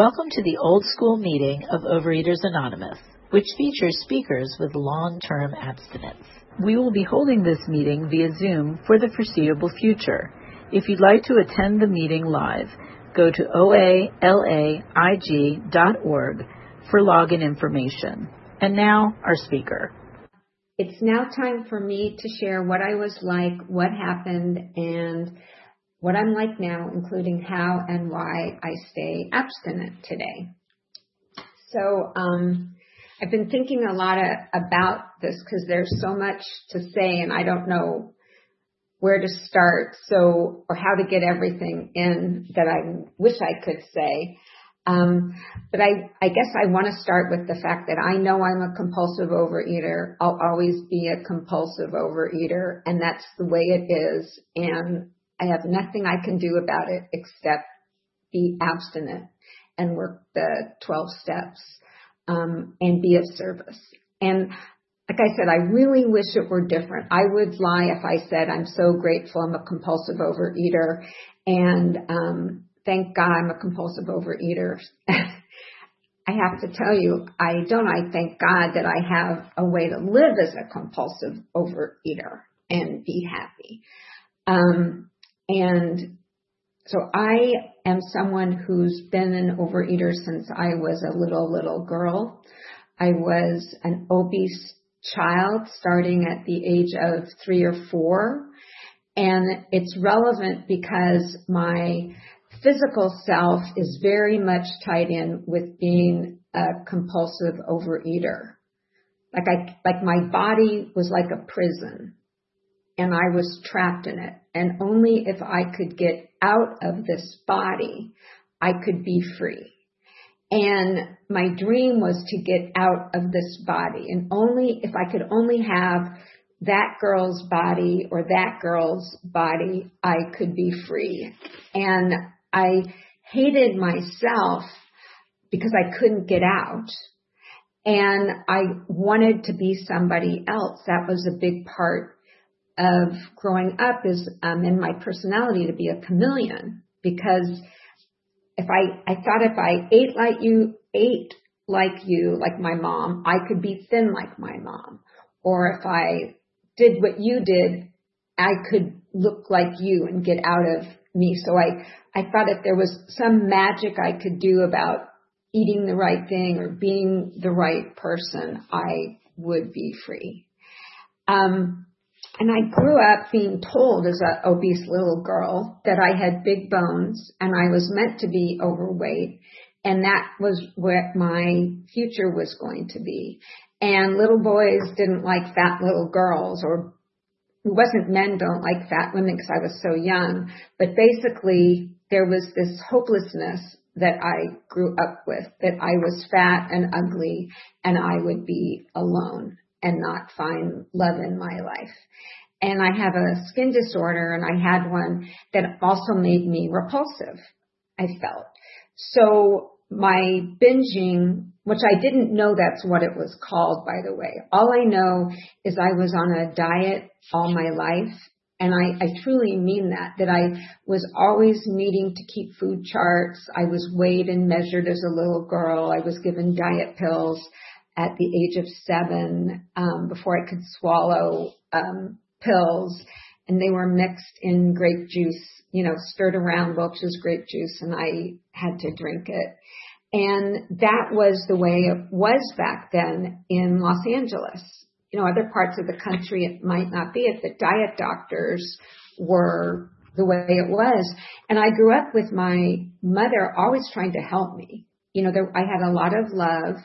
Welcome to the old school meeting of Overeaters Anonymous, which features speakers with long-term abstinence. We will be holding this meeting via Zoom for the foreseeable future. If you'd like to attend the meeting live, go to oalaig.org for login information. And now, our speaker. It's now time for me to share what I was like, what happened, and what I'm like now, including how and why I stay abstinent today. So, um, I've been thinking a lot of, about this because there's so much to say and I don't know where to start. So, or how to get everything in that I wish I could say. Um, but I, I guess I want to start with the fact that I know I'm a compulsive overeater. I'll always be a compulsive overeater and that's the way it is. And I have nothing I can do about it except be abstinent and work the 12 steps um, and be of service. And like I said, I really wish it were different. I would lie if I said I'm so grateful I'm a compulsive overeater and um, thank God I'm a compulsive overeater. I have to tell you, I don't. I thank God that I have a way to live as a compulsive overeater and be happy. Um, and so I am someone who's been an overeater since I was a little, little girl. I was an obese child starting at the age of three or four. And it's relevant because my physical self is very much tied in with being a compulsive overeater. Like I, like my body was like a prison and I was trapped in it. And only if I could get out of this body, I could be free. And my dream was to get out of this body. And only if I could only have that girl's body or that girl's body, I could be free. And I hated myself because I couldn't get out. And I wanted to be somebody else. That was a big part of growing up is um, in my personality to be a chameleon because if I, I thought if I ate like you, ate like you, like my mom, I could be thin like my mom. Or if I did what you did, I could look like you and get out of me. So I, I thought if there was some magic I could do about eating the right thing or being the right person, I would be free. Um, and I grew up being told as an obese little girl that I had big bones and I was meant to be overweight. And that was what my future was going to be. And little boys didn't like fat little girls or it wasn't men don't like fat women because I was so young, but basically there was this hopelessness that I grew up with, that I was fat and ugly and I would be alone and not find love in my life. And I have a skin disorder and I had one that also made me repulsive, I felt. So my binging, which I didn't know that's what it was called, by the way. All I know is I was on a diet all my life. And I, I truly mean that, that I was always needing to keep food charts. I was weighed and measured as a little girl. I was given diet pills at the age of seven um, before I could swallow um, pills, and they were mixed in grape juice, you know, stirred around Welch's grape juice, and I had to drink it. And that was the way it was back then in Los Angeles. You know, other parts of the country it might not be but diet doctors were the way it was. And I grew up with my mother always trying to help me. You know, there, I had a lot of love.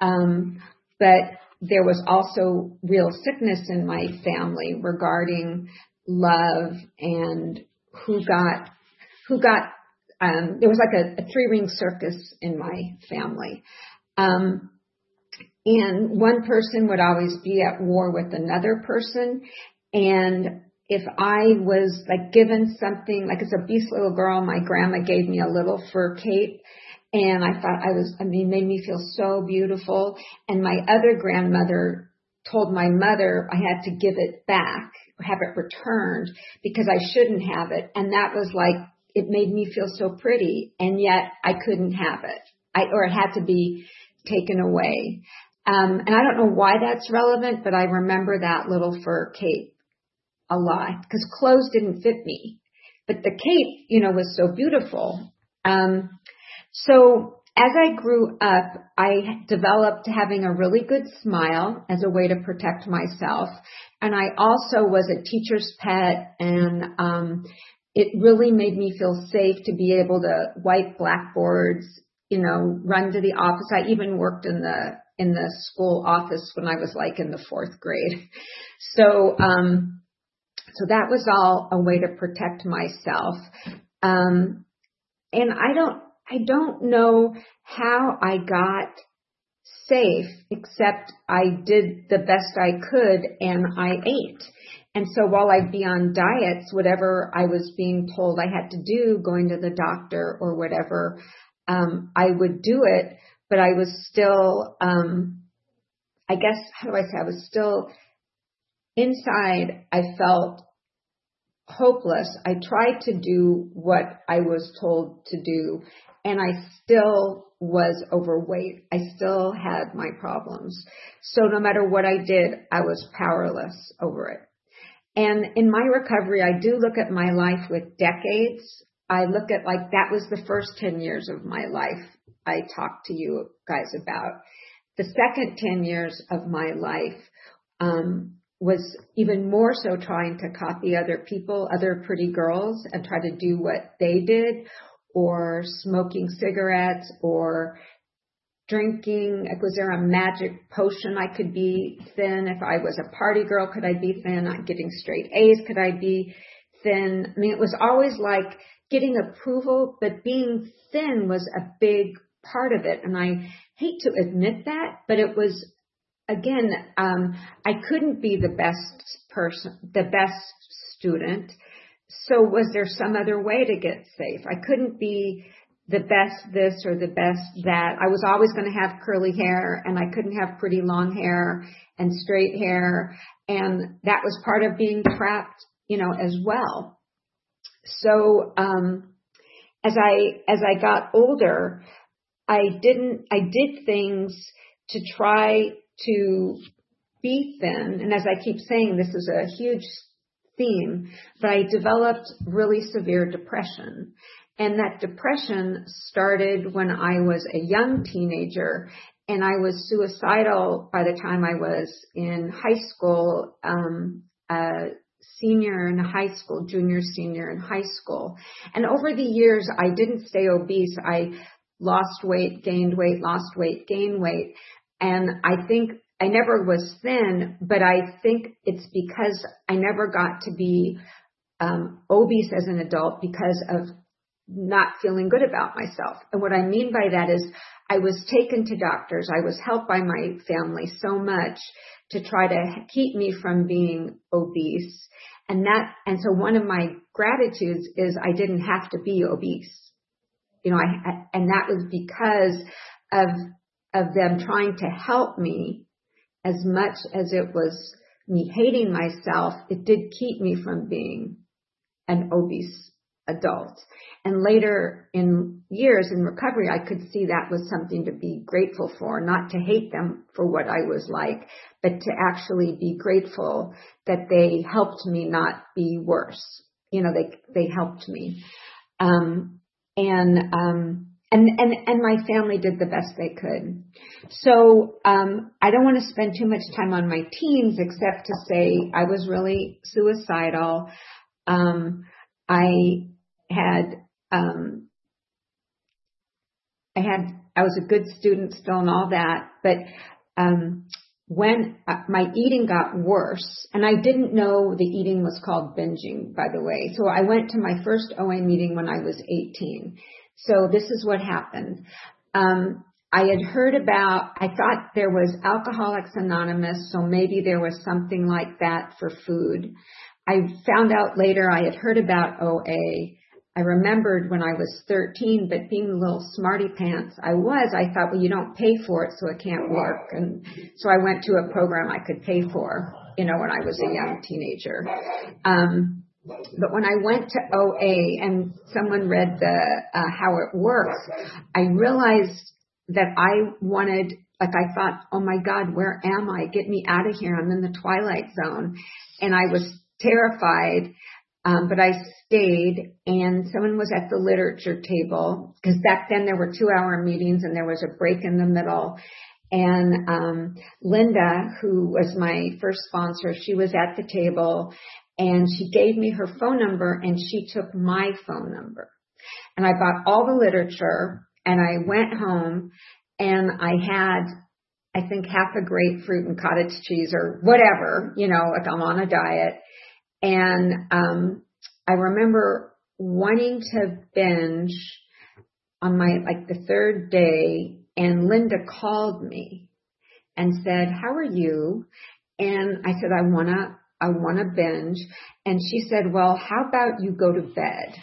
Um, but there was also real sickness in my family regarding love and who got, who got, um, there was like a, a three ring circus in my family. Um, and one person would always be at war with another person. And if I was like given something, like as a beast little girl, my grandma gave me a little fur cape and I thought I was, I mean, made me feel so beautiful. And my other grandmother told my mother I had to give it back, have it returned because I shouldn't have it. And that was like it made me feel so pretty, and yet I couldn't have it. I, or it had to be taken away. Um, and I don't know why that's relevant, but I remember that little fur cape a lot because clothes didn't fit me, but the cape, you know, was so beautiful. Um, so as I grew up, I developed having a really good smile as a way to protect myself. And I also was a teacher's pet and, um, it really made me feel safe to be able to wipe blackboards, you know, run to the office. I even worked in the, in the school office when I was like in the fourth grade. So, um, so that was all a way to protect myself. Um, and I don't, I don't know how I got safe except I did the best I could and I ate. And so while I'd be on diets, whatever I was being told I had to do, going to the doctor or whatever, um, I would do it, but I was still, um, I guess, how do I say, I was still inside, I felt hopeless. I tried to do what I was told to do and I still was overweight. I still had my problems. So no matter what I did, I was powerless over it. And in my recovery, I do look at my life with decades. I look at like that was the first 10 years of my life I talked to you guys about. The second 10 years of my life um, was even more so trying to copy other people, other pretty girls, and try to do what they did, or smoking cigarettes or drinking? Like, Was there a magic potion I could be thin? If I was a party girl, could I be thin? I'm getting straight A's, could I be thin? I mean, it was always like getting approval, but being thin was a big part of it. And I hate to admit that, but it was, again, um, I couldn't be the best person, the best student. So was there some other way to get safe? I couldn't be the best this or the best that. I was always going to have curly hair and I couldn't have pretty long hair and straight hair. And that was part of being trapped, you know, as well. So, um, as I, as I got older, I didn't, I did things to try to be thin. And as I keep saying, this is a huge theme, but I developed really severe depression. And that depression started when I was a young teenager and I was suicidal by the time I was in high school, um, a senior in high school, junior, senior in high school. And over the years, I didn't stay obese. I lost weight, gained weight, lost weight, gained weight. And I think I never was thin, but I think it's because I never got to be um, obese as an adult because of not feeling good about myself. And what I mean by that is I was taken to doctors. I was helped by my family so much to try to keep me from being obese. And that, and so one of my gratitudes is I didn't have to be obese. You know, I, and that was because of, of them trying to help me as much as it was me hating myself, it did keep me from being an obese adult. And later in years in recovery, I could see that was something to be grateful for, not to hate them for what I was like, but to actually be grateful that they helped me not be worse. You know, they, they helped me. Um, and, um, and and and my family did the best they could. So um, I don't want to spend too much time on my teens, except to say I was really suicidal. Um, I had um, I had I was a good student still and all that, but um, when uh, my eating got worse, and I didn't know the eating was called binging, by the way. So I went to my first OA meeting when I was 18. So this is what happened. Um, I had heard about, I thought there was Alcoholics Anonymous, so maybe there was something like that for food. I found out later I had heard about OA. I remembered when I was 13, but being a little smarty pants I was, I thought, well, you don't pay for it, so it can't work. And so I went to a program I could pay for, you know, when I was a young teenager. Um, But when I went to OA and someone read the uh, how it works, I realized that I wanted like I thought, oh my God, where am I? Get me out of here. I'm in the twilight zone. And I was terrified. Um, but I stayed and someone was at the literature table because back then there were two hour meetings and there was a break in the middle. And, um, Linda, who was my first sponsor, she was at the table and she gave me her phone number and she took my phone number. And I bought all the literature and I went home and I had, I think half a grapefruit and cottage cheese or whatever, you know, like I'm on a diet. And, um, I remember wanting to binge on my, like the third day and Linda called me and said, how are you? And I said, I wanna, I wanna binge. And she said, well, how about you go to bed?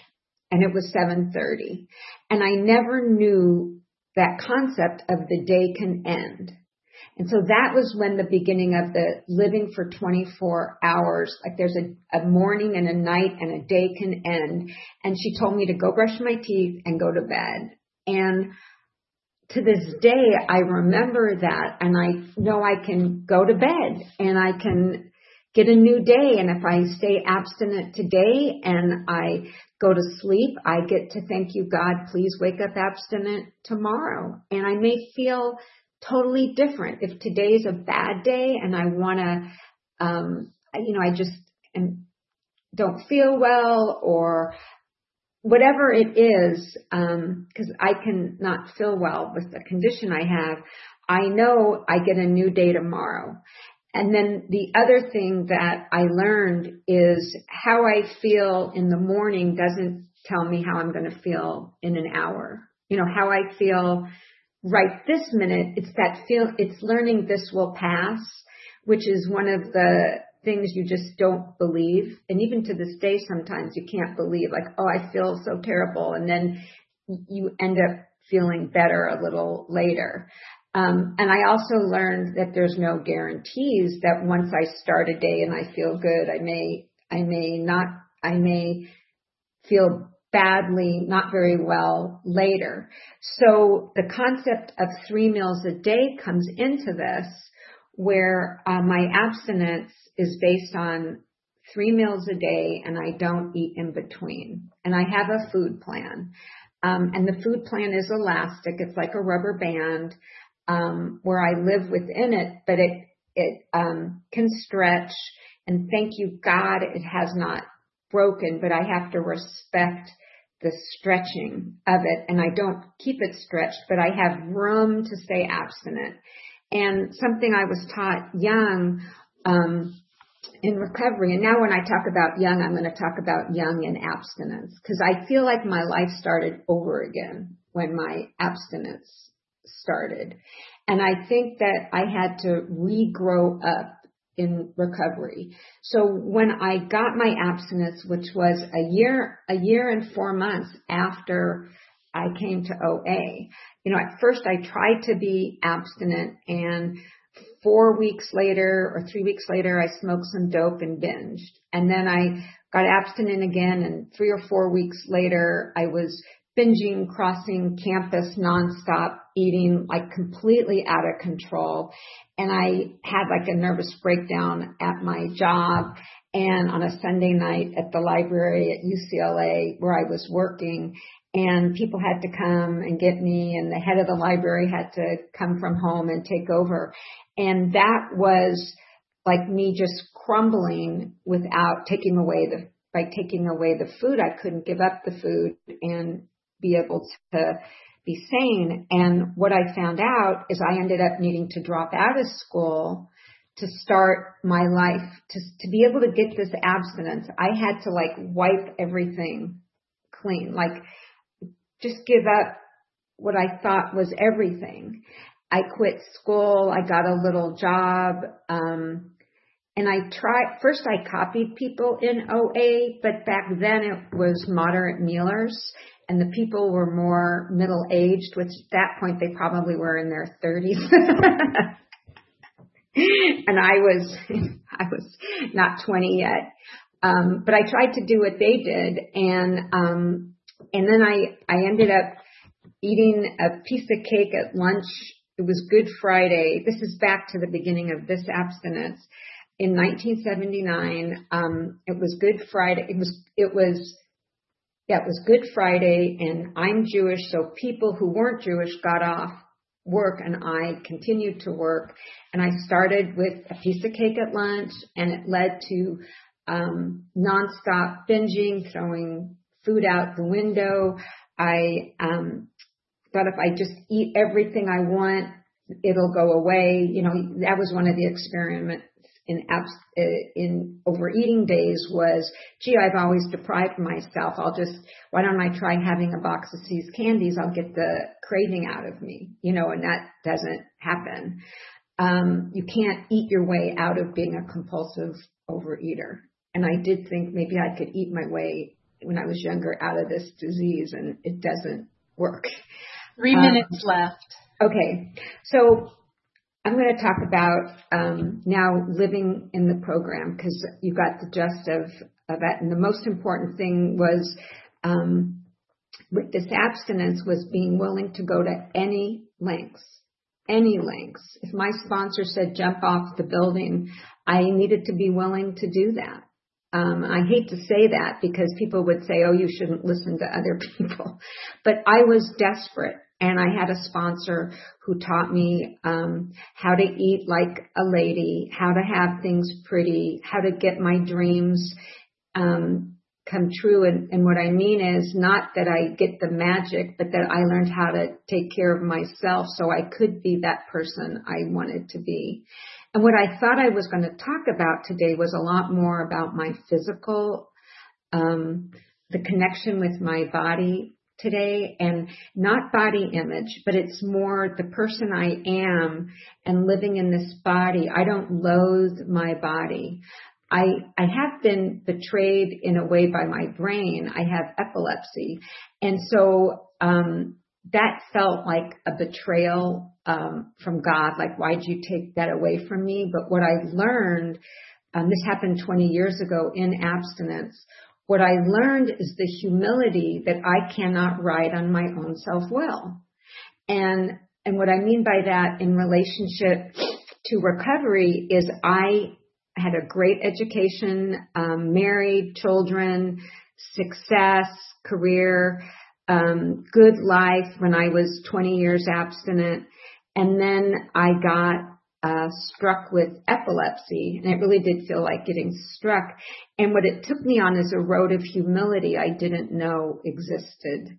And it was 7.30. And I never knew that concept of the day can end. And so that was when the beginning of the living for 24 hours, like there's a, a morning and a night and a day can end. And she told me to go brush my teeth and go to bed. And to this day, I remember that and I know I can go to bed and I can get a new day. And if I stay abstinent today and I go to sleep, I get to thank you, God, please wake up abstinent tomorrow. And I may feel totally different. If today's a bad day and I want to, um, you know, I just am, don't feel well or whatever it is, because um, I can not feel well with the condition I have, I know I get a new day tomorrow. And then the other thing that I learned is how I feel in the morning doesn't tell me how I'm going to feel in an hour. You know, how I feel right this minute, it's that feel, it's learning this will pass, which is one of the things you just don't believe. And even to this day, sometimes you can't believe like, oh, I feel so terrible. And then you end up feeling better a little later. Um, and I also learned that there's no guarantees that once I start a day and I feel good, I may, I may not, I may feel badly, not very well later. So the concept of three meals a day comes into this where uh, my abstinence is based on three meals a day and I don't eat in between. And I have a food plan. Um, and the food plan is elastic. It's like a rubber band um, where I live within it, but it it um, can stretch. And thank you, God, it has not broken, but I have to respect the stretching of it, and I don't keep it stretched, but I have room to stay abstinent. And something I was taught young um, in recovery, and now when I talk about young, I'm going to talk about young in abstinence because I feel like my life started over again when my abstinence started. And I think that I had to regrow up in recovery. So when I got my abstinence, which was a year, a year and four months after I came to OA, you know, at first I tried to be abstinent and four weeks later or three weeks later, I smoked some dope and binged. And then I got abstinent again and three or four weeks later, I was binging, crossing campus nonstop, eating like completely out of control. And I had like a nervous breakdown at my job and on a Sunday night at the library at UCLA where I was working and people had to come and get me and the head of the library had to come from home and take over. And that was like me just crumbling without taking away the by taking away the food. I couldn't give up the food and be able to be sane. And what I found out is I ended up needing to drop out of school to start my life, to, to be able to get this abstinence. I had to like wipe everything clean, like just give up what I thought was everything. I quit school. I got a little job. Um, and I tried, first I copied people in OA, but back then it was moderate mealers and the people were more middle aged, which at that point they probably were in their 30s. and I was, I was not 20 yet. um, but I tried to do what they did, and um, and then I I ended up eating a piece of cake at lunch. It was Good Friday. This is back to the beginning of this abstinence. In 1979, um, it was Good Friday. It was it was it was Good Friday, and I'm Jewish, so people who weren't Jewish got off work, and I continued to work. And I started with a piece of cake at lunch, and it led to um, nonstop binging, throwing food out the window. I um, thought if I just eat everything I want, it'll go away. You know, that was one of the experiments in uh, in overeating days was, gee, I've always deprived myself. I'll just, why don't I try having a box of See's candies? I'll get the craving out of me, you know, and that doesn't happen. Um, you can't eat your way out of being a compulsive overeater. And I did think maybe I could eat my way when I was younger out of this disease, and it doesn't work. Three um, minutes left. Okay, so I'm going to talk about um, now living in the program because you got the gist of, of that. And the most important thing was um, with this abstinence was being willing to go to any lengths, any lengths. If my sponsor said jump off the building, I needed to be willing to do that. Um, I hate to say that because people would say, oh, you shouldn't listen to other people. But I was desperate and I had a sponsor who taught me um, how to eat like a lady, how to have things pretty, how to get my dreams um, come true. And, and what I mean is not that I get the magic, but that I learned how to take care of myself so I could be that person I wanted to be. And what I thought I was going to talk about today was a lot more about my physical, um, the connection with my body today and not body image, but it's more the person I am and living in this body. I don't loathe my body. I, I have been betrayed in a way by my brain. I have epilepsy. And so, um, that felt like a betrayal, um, from God. Like, why'd you take that away from me? But what I learned, um, this happened 20 years ago in abstinence, what I learned is the humility that I cannot ride on my own self-will. And, and what I mean by that in relationship to recovery is I had a great education, um, married, children, success, career, um, good life when I was 20 years abstinent. And then I got uh, struck with epilepsy, and it really did feel like getting struck. And what it took me on is a road of humility I didn't know existed.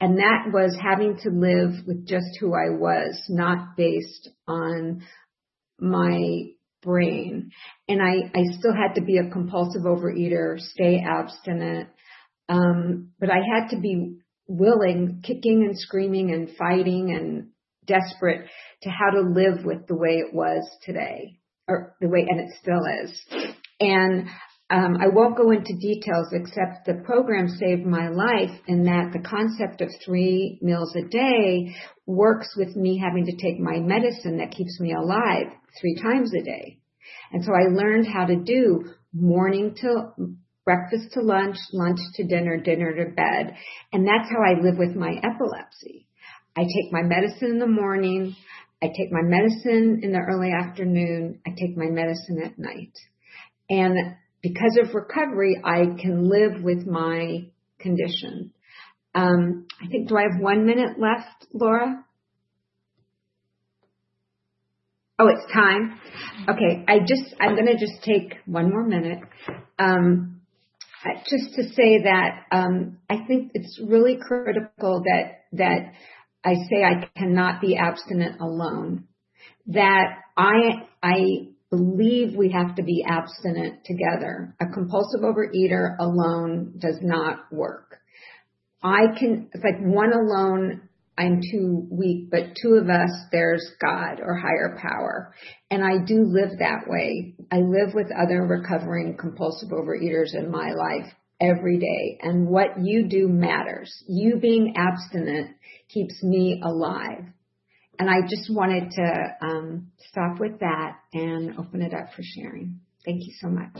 And that was having to live with just who I was, not based on my brain. And I, I still had to be a compulsive overeater, stay abstinent. Um, but I had to be willing, kicking and screaming and fighting and desperate to how to live with the way it was today, or the way, and it still is. And um, I won't go into details except the program saved my life in that the concept of three meals a day works with me having to take my medicine that keeps me alive three times a day. And so I learned how to do morning to breakfast to lunch, lunch to dinner, dinner to bed. And that's how I live with my epilepsy. I take my medicine in the morning. I take my medicine in the early afternoon. I take my medicine at night. And because of recovery, I can live with my condition. Um, I think, do I have one minute left, Laura? Oh, it's time. Okay, I just, I'm going to just take one more minute. Um, just to say that um, I think it's really critical that that I say I cannot be abstinent alone. That I, I believe we have to be abstinent together. A compulsive overeater alone does not work. I can, it's like one alone, I'm too weak, but two of us, there's God or higher power. And I do live that way. I live with other recovering compulsive overeaters in my life every day. And what you do matters. You being abstinent keeps me alive. And I just wanted to um, stop with that and open it up for sharing. Thank you so much.